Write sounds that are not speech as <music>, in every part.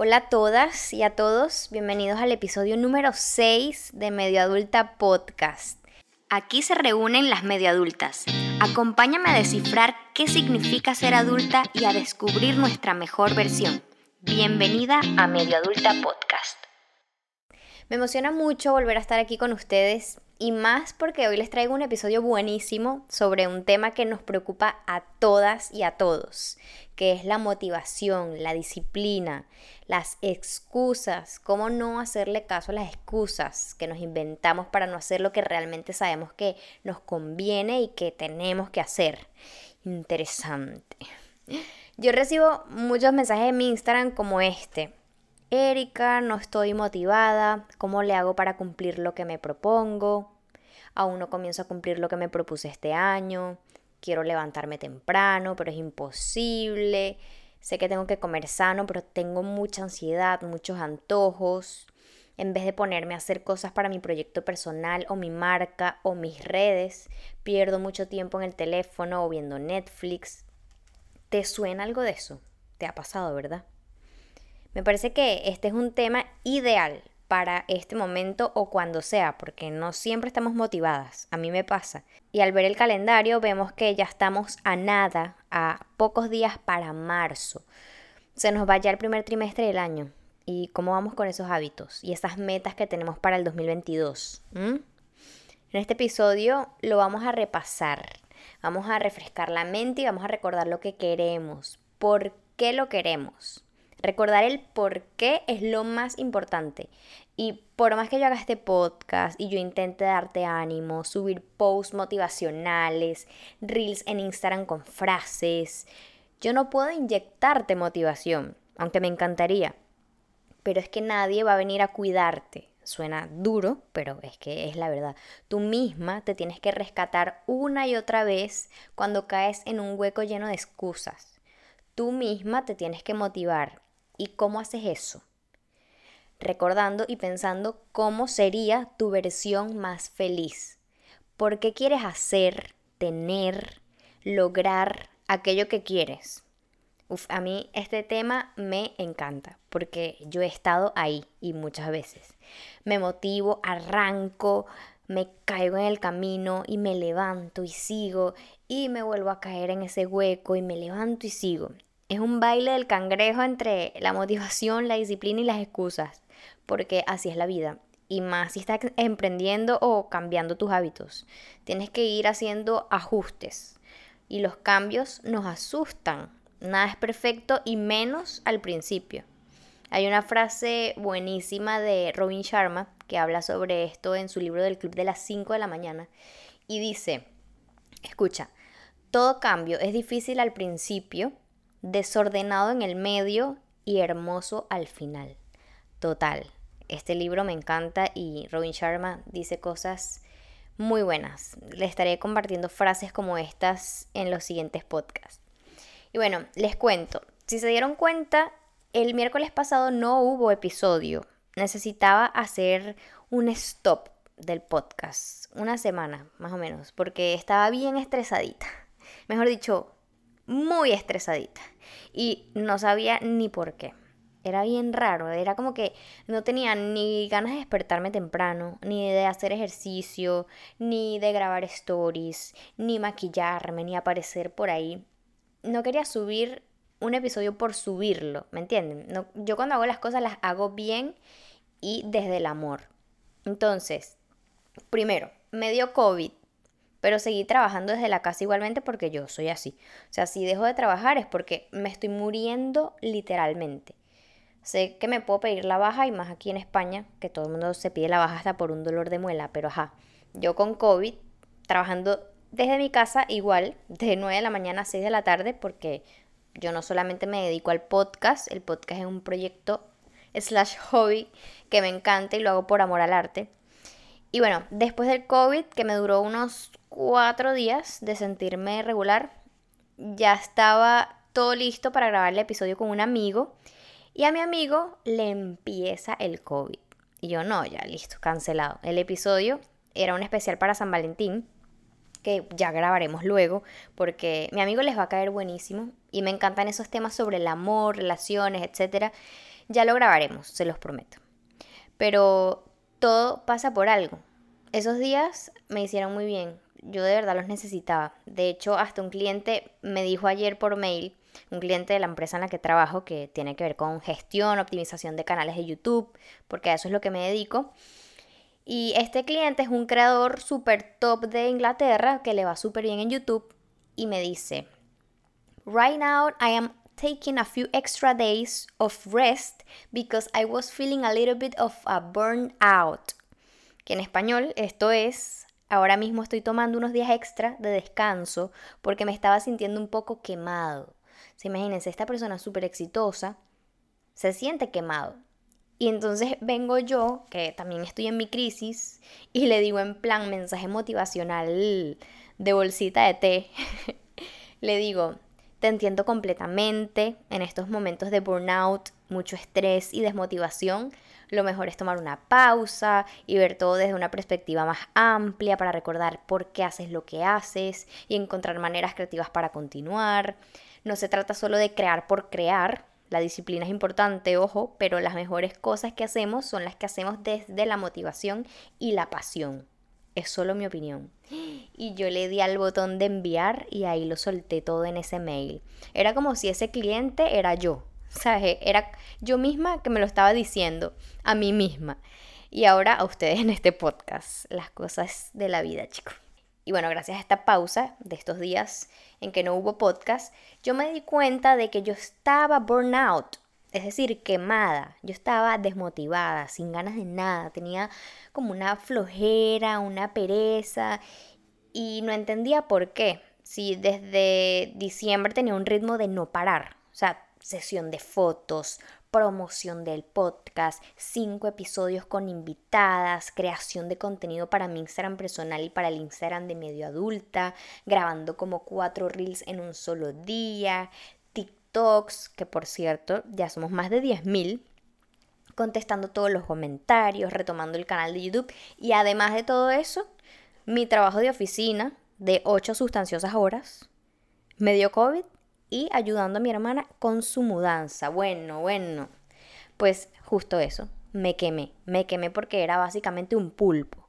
Hola a todas y a todos, bienvenidos al episodio número 6 de Medio Adulta Podcast. Aquí se reúnen las medio adultas. Acompáñame a descifrar qué significa ser adulta y a descubrir nuestra mejor versión. Bienvenida a Medio Adulta Podcast. Me emociona mucho volver a estar aquí con ustedes y más porque hoy les traigo un episodio buenísimo sobre un tema que nos preocupa a todas y a todos, que es la motivación, la disciplina, las excusas, cómo no hacerle caso a las excusas que nos inventamos para no hacer lo que realmente sabemos que nos conviene y que tenemos que hacer. Interesante. Yo recibo muchos mensajes en mi Instagram como este. Erika, no estoy motivada, ¿cómo le hago para cumplir lo que me propongo? Aún no comienzo a cumplir lo que me propuse este año, quiero levantarme temprano, pero es imposible, sé que tengo que comer sano, pero tengo mucha ansiedad, muchos antojos. En vez de ponerme a hacer cosas para mi proyecto personal o mi marca o mis redes, pierdo mucho tiempo en el teléfono o viendo Netflix. ¿Te suena algo de eso? ¿Te ha pasado, verdad? Me parece que este es un tema ideal para este momento o cuando sea, porque no siempre estamos motivadas, a mí me pasa. Y al ver el calendario vemos que ya estamos a nada, a pocos días para marzo. Se nos va ya el primer trimestre del año. ¿Y cómo vamos con esos hábitos y esas metas que tenemos para el 2022? En este episodio lo vamos a repasar, vamos a refrescar la mente y vamos a recordar lo que queremos, por qué lo queremos. Recordar el por qué es lo más importante. Y por más que yo haga este podcast y yo intente darte ánimo, subir posts motivacionales, reels en Instagram con frases, yo no puedo inyectarte motivación, aunque me encantaría. Pero es que nadie va a venir a cuidarte. Suena duro, pero es que es la verdad. Tú misma te tienes que rescatar una y otra vez cuando caes en un hueco lleno de excusas. Tú misma te tienes que motivar ¿Y cómo haces eso? Recordando y pensando cómo sería tu versión más feliz. ¿Por qué quieres hacer, tener, lograr aquello que quieres? Uf, a mí este tema me encanta porque yo he estado ahí y muchas veces. Me motivo, arranco, me caigo en el camino y me levanto y sigo y me vuelvo a caer en ese hueco y me levanto y sigo. Es un baile del cangrejo entre la motivación, la disciplina y las excusas, porque así es la vida. Y más si estás emprendiendo o cambiando tus hábitos. Tienes que ir haciendo ajustes. Y los cambios nos asustan. Nada es perfecto y menos al principio. Hay una frase buenísima de Robin Sharma que habla sobre esto en su libro del Club de las 5 de la mañana. Y dice, escucha, todo cambio es difícil al principio desordenado en el medio y hermoso al final. Total, este libro me encanta y Robin Sharma dice cosas muy buenas. Le estaré compartiendo frases como estas en los siguientes podcasts. Y bueno, les cuento, si se dieron cuenta, el miércoles pasado no hubo episodio. Necesitaba hacer un stop del podcast, una semana más o menos, porque estaba bien estresadita. <laughs> Mejor dicho, muy estresadita y no sabía ni por qué. Era bien raro, era como que no tenía ni ganas de despertarme temprano, ni de hacer ejercicio, ni de grabar stories, ni maquillarme, ni aparecer por ahí. No quería subir un episodio por subirlo, ¿me entienden? No, yo cuando hago las cosas las hago bien y desde el amor. Entonces, primero, me dio COVID pero seguí trabajando desde la casa igualmente porque yo soy así. O sea, si dejo de trabajar es porque me estoy muriendo literalmente. Sé que me puedo pedir la baja y más aquí en España, que todo el mundo se pide la baja hasta por un dolor de muela, pero ajá, yo con COVID, trabajando desde mi casa igual, de 9 de la mañana a 6 de la tarde, porque yo no solamente me dedico al podcast, el podcast es un proyecto slash hobby que me encanta y lo hago por amor al arte. Y bueno, después del COVID, que me duró unos cuatro días de sentirme regular, ya estaba todo listo para grabar el episodio con un amigo y a mi amigo le empieza el COVID. Y yo no, ya listo, cancelado. El episodio era un especial para San Valentín, que ya grabaremos luego, porque mi amigo les va a caer buenísimo y me encantan esos temas sobre el amor, relaciones, etc. Ya lo grabaremos, se los prometo. Pero todo pasa por algo. Esos días me hicieron muy bien. Yo de verdad los necesitaba. De hecho, hasta un cliente me dijo ayer por mail, un cliente de la empresa en la que trabajo, que tiene que ver con gestión, optimización de canales de YouTube, porque a eso es lo que me dedico. Y este cliente es un creador súper top de Inglaterra, que le va súper bien en YouTube, y me dice, Right now I am taking a few extra days of rest because I was feeling a little bit of a burnout. Que en español esto es, ahora mismo estoy tomando unos días extra de descanso porque me estaba sintiendo un poco quemado. Se imagínense, esta persona súper exitosa se siente quemado. Y entonces vengo yo, que también estoy en mi crisis, y le digo en plan mensaje motivacional de bolsita de té, <laughs> le digo, te entiendo completamente en estos momentos de burnout, mucho estrés y desmotivación. Lo mejor es tomar una pausa y ver todo desde una perspectiva más amplia para recordar por qué haces lo que haces y encontrar maneras creativas para continuar. No se trata solo de crear por crear, la disciplina es importante, ojo, pero las mejores cosas que hacemos son las que hacemos desde la motivación y la pasión. Es solo mi opinión. Y yo le di al botón de enviar y ahí lo solté todo en ese mail. Era como si ese cliente era yo. <laughs> ¿Sabes? Era yo misma que me lo estaba diciendo a mí misma. Y ahora a ustedes en este podcast. Las cosas de la vida, chicos. Y bueno, gracias a esta pausa de estos días en que no hubo podcast, yo me di cuenta de que yo estaba burnout es decir, quemada. Yo estaba desmotivada, sin ganas de nada, tenía como una flojera, una pereza y no entendía por qué. Si desde diciembre tenía un ritmo de no parar, o sea, sesión de fotos, promoción del podcast, cinco episodios con invitadas, creación de contenido para mi Instagram personal y para el Instagram de medio adulta, grabando como cuatro reels en un solo día, que por cierto ya somos más de 10.000, contestando todos los comentarios, retomando el canal de YouTube y además de todo eso, mi trabajo de oficina de 8 sustanciosas horas, me dio COVID y ayudando a mi hermana con su mudanza. Bueno, bueno, pues justo eso, me quemé, me quemé porque era básicamente un pulpo.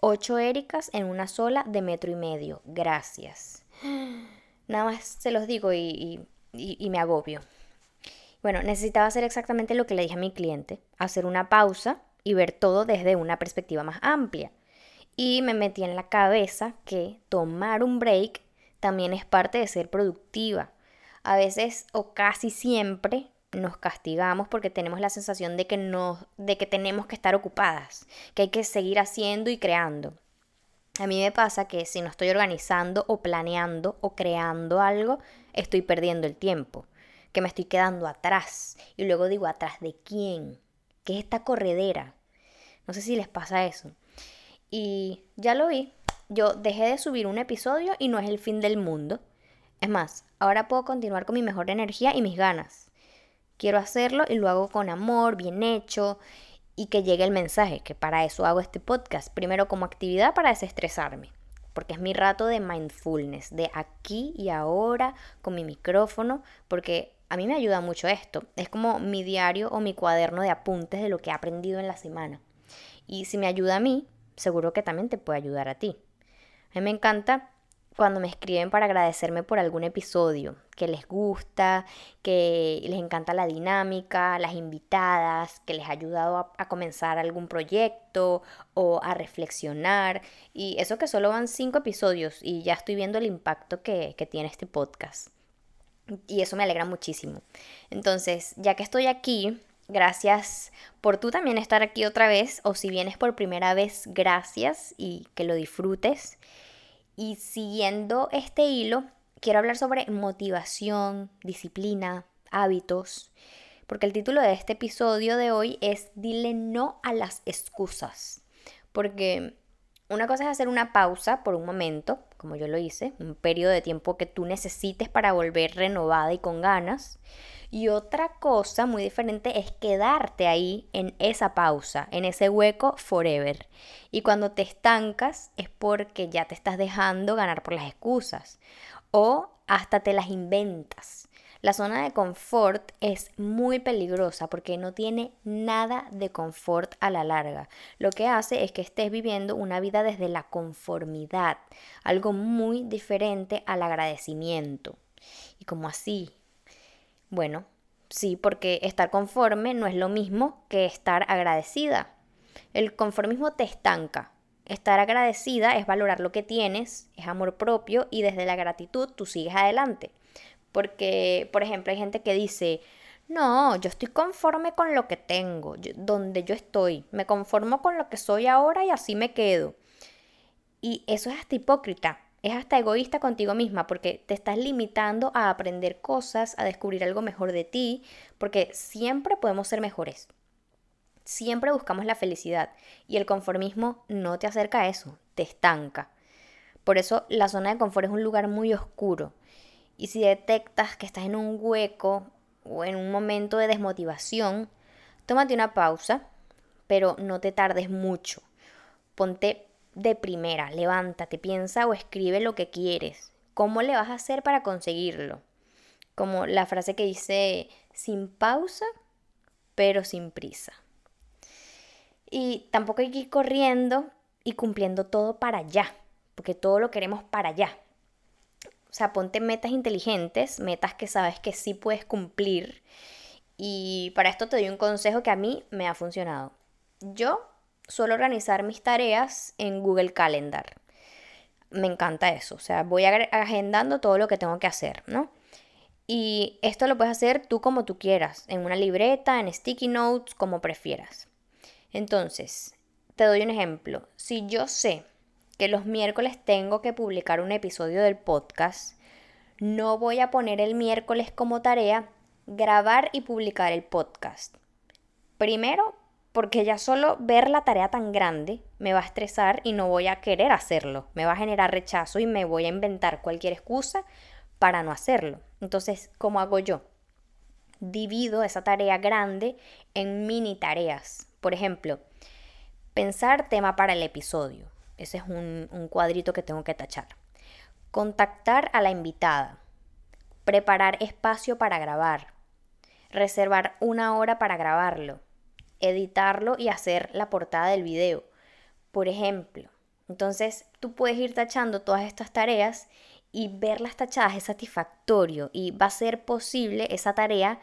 Ocho éricas en una sola de metro y medio. Gracias. Nada más se los digo y, me agobio. Bueno, necesitaba hacer exactamente lo que le dije a mi cliente, hacer una pausa y ver todo desde una perspectiva más amplia. Y me metí en la cabeza que tomar un break también es parte de ser productiva. A veces o casi siempre nos castigamos porque tenemos la sensación de que, no, de que tenemos que estar ocupadas, que hay que seguir haciendo y creando. A mí me pasa que si no estoy organizando o planeando o creando algo, estoy perdiendo el tiempo, que me estoy quedando atrás. Y luego digo, ¿atrás de quién? ¿Qué es esta corredera? No sé si les pasa eso. Y ya lo vi, yo dejé de subir un episodio y no es el fin del mundo. Es más, ahora puedo continuar con mi mejor energía y mis ganas. Quiero hacerlo y lo hago con amor, bien hecho y que llegue el mensaje, que para eso hago este podcast. Primero como actividad para desestresarme, porque es mi rato de mindfulness, de aquí y ahora con mi micrófono, porque a mí me ayuda mucho esto. Es como mi diario o mi cuaderno de apuntes de lo que he aprendido en la semana. Y si me ayuda a mí, seguro que también te puede ayudar a ti. A mí me encanta cuando me escriben para agradecerme por algún episodio que les gusta, que les encanta la dinámica, las invitadas, que les ha ayudado a, comenzar algún proyecto o a reflexionar. Y eso que solo van cinco episodios y ya estoy viendo el impacto que, que tiene este podcast. Y eso me alegra muchísimo. Entonces, ya que estoy aquí, Gracias por tú también estar aquí otra vez o si vienes por primera vez, gracias y que lo disfrutes. Y siguiendo este hilo, quiero hablar sobre motivación, disciplina, hábitos, porque el título de este episodio de hoy es Dile no a las excusas. Porque una cosa es hacer una pausa por un momento, como yo lo hice, un periodo de tiempo que tú necesites para volver renovada y con ganas. Y otra cosa muy diferente es quedarte ahí en esa pausa, en ese hueco forever. Y cuando te estancas es porque ya te estás dejando ganar por las excusas o hasta te las inventas. La zona de confort es muy peligrosa porque no tiene nada de confort a la larga. Lo que hace es que estés viviendo una vida desde la conformidad, algo muy diferente al agradecimiento. Y como así, bueno, sí, porque estar conforme no es lo mismo que estar agradecida. El conformismo te estanca. Estar agradecida es valorar lo que tienes, es amor propio y desde la gratitud tú sigues adelante. Porque, por ejemplo, hay gente que dice, no, yo estoy conforme con lo que tengo, donde yo estoy, me conformo con lo que soy ahora y así me quedo. Y eso es hasta hipócrita, es hasta egoísta contigo misma porque te estás limitando a aprender cosas, a descubrir algo mejor de ti, porque siempre podemos ser mejores. Siempre buscamos la felicidad y el conformismo no te acerca a eso, te estanca. Por eso la zona de confort es un lugar muy oscuro. Y si detectas que estás en un hueco o en un momento de desmotivación, tómate una pausa, pero no te tardes mucho. Ponte de primera, levántate, piensa o escribe lo que quieres. ¿Cómo le vas a hacer para conseguirlo? Como la frase que dice, sin pausa, pero sin prisa. Y tampoco hay que ir corriendo y cumpliendo todo para allá, porque todo lo queremos para allá. O sea, ponte metas inteligentes, metas que sabes que sí puedes cumplir. Y para esto te doy un consejo que a mí me ha funcionado. Yo suelo organizar mis tareas en Google Calendar. Me encanta eso, o sea, voy agendando todo lo que tengo que hacer, ¿no? Y esto lo puedes hacer tú como tú quieras, en una libreta, en sticky notes, como prefieras. Entonces, te doy un ejemplo. Si yo sé que los miércoles tengo que publicar un episodio del podcast, no voy a poner el miércoles como tarea grabar y publicar el podcast. Primero, porque ya solo ver la tarea tan grande me va a estresar y no voy a querer hacerlo, me va a generar rechazo y me voy a inventar cualquier excusa para no hacerlo. Entonces, ¿cómo hago yo? Divido esa tarea grande en mini tareas. Por ejemplo, pensar tema para el episodio. Ese es un, un cuadrito que tengo que tachar. Contactar a la invitada. Preparar espacio para grabar. Reservar una hora para grabarlo editarlo y hacer la portada del video, por ejemplo. Entonces tú puedes ir tachando todas estas tareas y verlas tachadas es satisfactorio y va a ser posible esa tarea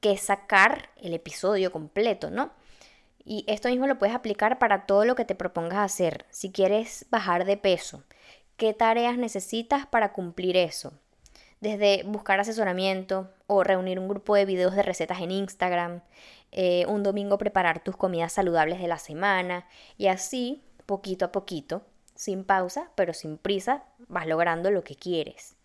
que sacar el episodio completo, ¿no? Y esto mismo lo puedes aplicar para todo lo que te propongas hacer. Si quieres bajar de peso, ¿qué tareas necesitas para cumplir eso? Desde buscar asesoramiento o reunir un grupo de videos de recetas en Instagram, eh, un domingo preparar tus comidas saludables de la semana y así, poquito a poquito, sin pausa, pero sin prisa, vas logrando lo que quieres.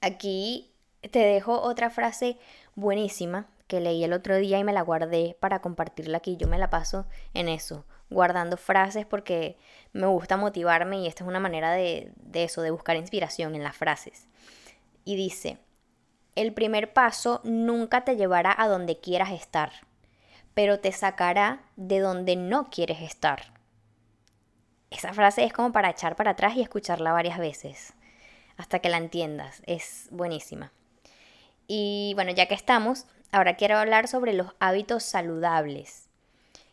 Aquí te dejo otra frase buenísima que leí el otro día y me la guardé para compartirla aquí. Yo me la paso en eso, guardando frases porque me gusta motivarme y esta es una manera de, de eso, de buscar inspiración en las frases. Y dice, el primer paso nunca te llevará a donde quieras estar, pero te sacará de donde no quieres estar. Esa frase es como para echar para atrás y escucharla varias veces, hasta que la entiendas. Es buenísima. Y bueno, ya que estamos, ahora quiero hablar sobre los hábitos saludables.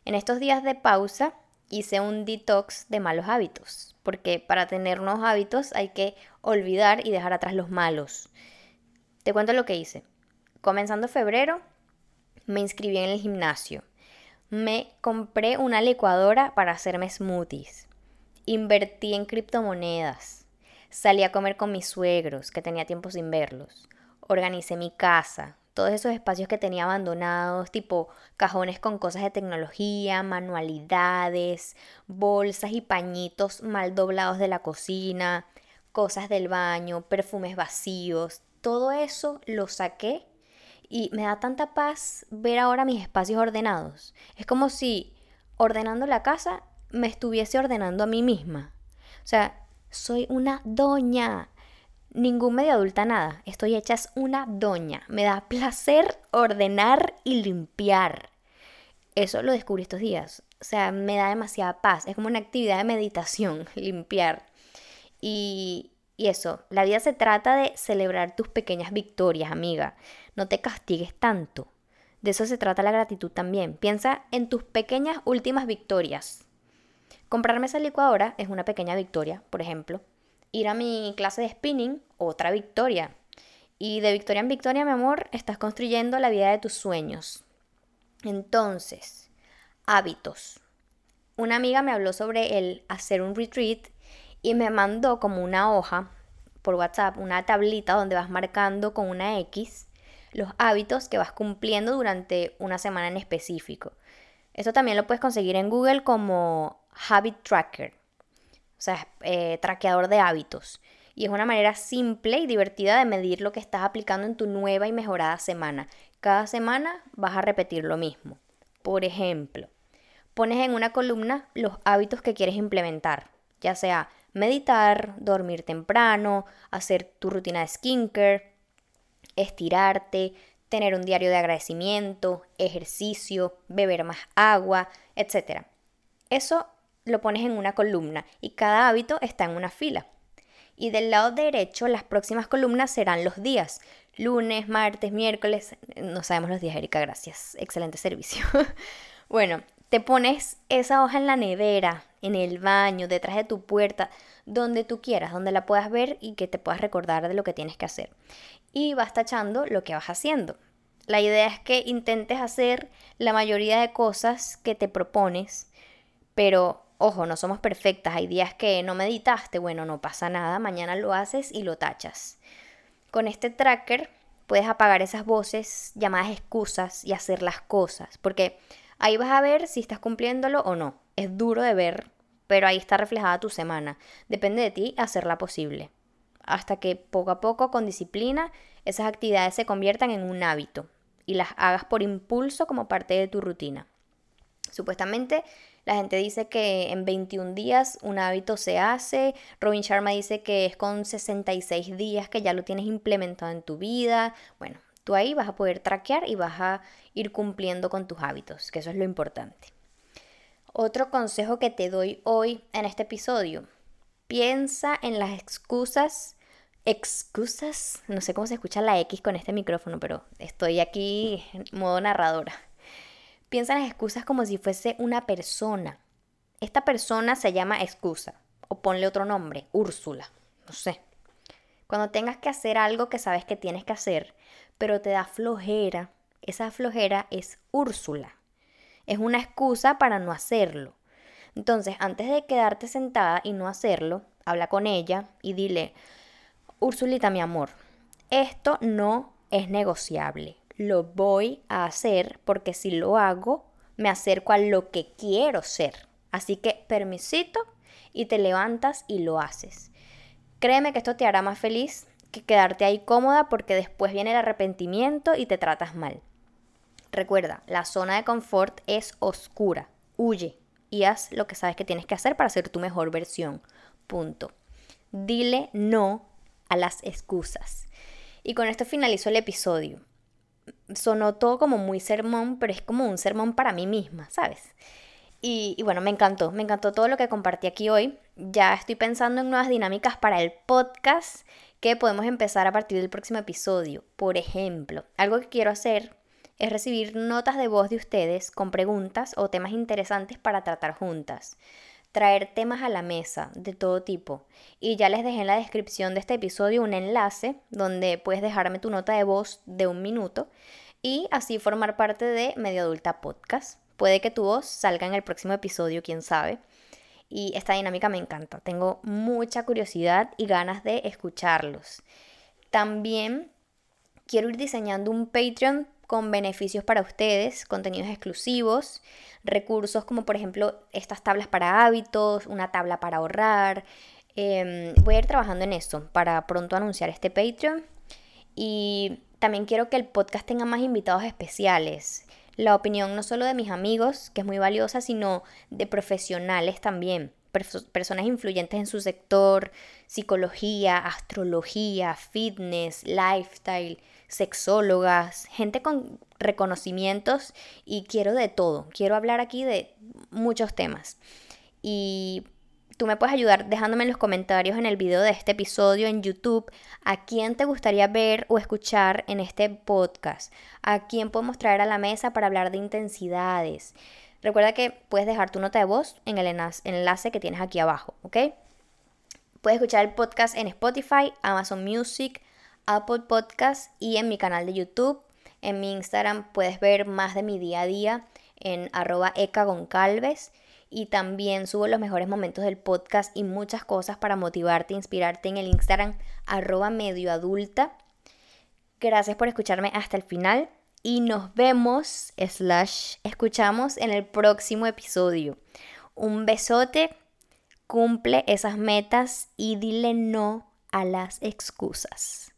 En estos días de pausa hice un detox de malos hábitos, porque para tener nuevos hábitos hay que olvidar y dejar atrás los malos. Te cuento lo que hice. Comenzando febrero, me inscribí en el gimnasio. Me compré una licuadora para hacerme smoothies. Invertí en criptomonedas. Salí a comer con mis suegros, que tenía tiempo sin verlos. Organicé mi casa, todos esos espacios que tenía abandonados, tipo cajones con cosas de tecnología, manualidades, bolsas y pañitos mal doblados de la cocina, cosas del baño, perfumes vacíos, todo eso lo saqué y me da tanta paz ver ahora mis espacios ordenados. Es como si ordenando la casa me estuviese ordenando a mí misma. O sea, soy una doña. Ningún medio adulta nada. Estoy hecha una doña. Me da placer ordenar y limpiar. Eso lo descubrí estos días. O sea, me da demasiada paz. Es como una actividad de meditación, <laughs> limpiar. Y, Y eso, la vida se trata de celebrar tus pequeñas victorias, amiga. No te castigues tanto. De eso se trata la gratitud también. Piensa en tus pequeñas últimas victorias. Comprarme esa licuadora es una pequeña victoria, por ejemplo. Ir a mi clase de spinning, otra victoria. Y de victoria en victoria, mi amor, estás construyendo la vida de tus sueños. Entonces, hábitos. Una amiga me habló sobre el hacer un retreat y me mandó como una hoja por WhatsApp, una tablita donde vas marcando con una X los hábitos que vas cumpliendo durante una semana en específico. Esto también lo puedes conseguir en Google como Habit Tracker, o sea, eh, traqueador de hábitos y es una manera simple y divertida de medir lo que estás aplicando en tu nueva y mejorada semana. Cada semana vas a repetir lo mismo. Por ejemplo, pones en una columna los hábitos que quieres implementar, ya sea meditar, dormir temprano, hacer tu rutina de skincare, estirarte, tener un diario de agradecimiento, ejercicio, beber más agua, etc. Eso lo pones en una columna y cada hábito está en una fila y del lado derecho las próximas columnas serán los días. Lunes, martes, miércoles, no sabemos los días, Erika, gracias. Excelente servicio. <laughs> bueno, te pones esa hoja en la nevera, en el baño, detrás de tu puerta, donde tú quieras, donde la puedas ver y que te puedas recordar de lo que tienes que hacer. Y vas tachando lo que vas haciendo. La idea es que intentes hacer la mayoría de cosas que te propones, pero Ojo, no somos perfectas, hay días que no meditaste, bueno, no pasa nada, mañana lo haces y lo tachas. Con este tracker puedes apagar esas voces llamadas excusas y hacer las cosas, porque ahí vas a ver si estás cumpliéndolo o no. Es duro de ver, pero ahí está reflejada tu semana. Depende de ti hacerla posible. Hasta que poco a poco, con disciplina, esas actividades se conviertan en un hábito y las hagas por impulso como parte de tu rutina. Supuestamente la gente dice que en 21 días un hábito se hace. Robin Sharma dice que es con 66 días que ya lo tienes implementado en tu vida. Bueno, tú ahí vas a poder traquear y vas a ir cumpliendo con tus hábitos, que eso es lo importante. Otro consejo que te doy hoy en este episodio. Piensa en las excusas excusas, no sé cómo se escucha la X con este micrófono, pero estoy aquí en modo narradora. Piensa en las excusas como si fuese una persona. Esta persona se llama excusa. O ponle otro nombre, Úrsula. No sé. Cuando tengas que hacer algo que sabes que tienes que hacer, pero te da flojera, esa flojera es Úrsula. Es una excusa para no hacerlo. Entonces, antes de quedarte sentada y no hacerlo, habla con ella y dile, Úrsulita, mi amor, esto no es negociable lo voy a hacer porque si lo hago, me acerco a lo que quiero ser. Así que permisito y te levantas y lo haces. Créeme que esto te hará más feliz que quedarte ahí cómoda porque después viene el arrepentimiento y te tratas mal. Recuerda, la zona de confort es oscura. Huye y haz lo que sabes que tienes que hacer para ser tu mejor versión. Punto. Dile no a las excusas. Y con esto finalizo el episodio sonó todo como muy sermón, pero es como un sermón para mí misma, ¿sabes? Y, bueno, me encantó, me encantó todo lo que compartí aquí hoy. Ya estoy pensando en nuevas dinámicas para el podcast que podemos empezar a partir del próximo episodio. Por ejemplo, algo que quiero hacer es recibir notas de voz de ustedes con preguntas o temas interesantes para tratar juntas traer temas a la mesa de todo tipo. Y ya les dejé en la descripción de este episodio un enlace donde puedes dejarme tu nota de voz de un minuto y así formar parte de Medio Adulta Podcast. Puede que tu voz salga en el próximo episodio, quién sabe. Y esta dinámica me encanta. Tengo mucha curiosidad y ganas de escucharlos. También quiero ir diseñando un Patreon con beneficios para ustedes, contenidos exclusivos, recursos como por ejemplo estas tablas para hábitos, una tabla para ahorrar. Em, voy a ir trabajando en eso para pronto anunciar este Patreon. Y también quiero que el podcast tenga más invitados especiales. La opinión no solo de mis amigos, que es muy valiosa, sino de profesionales también personas influyentes en su sector, psicología, astrología, fitness, lifestyle, sexólogas, gente con reconocimientos y quiero de todo. Quiero hablar aquí de muchos temas. Y tú me puedes ayudar dejándome en los comentarios en el video de este episodio en YouTube a quién te gustaría ver o escuchar en este podcast, a quién podemos traer a la mesa para hablar de intensidades. Recuerda que puedes dejar tu nota de voz en el enlace que tienes aquí abajo, ¿ok? Puedes escuchar el podcast en Spotify, Amazon Music, Apple Podcast y en mi canal de YouTube. En mi Instagram puedes ver más de mi día a día en arroba ecagoncalves y también subo los mejores momentos del podcast y muchas cosas para motivarte inspirarte en el Instagram arroba medioadulta. Gracias por escucharme hasta el final y nos vemos slash escuchamos en el próximo episodio. Un besote cumple esas metas y dile no a las excusas.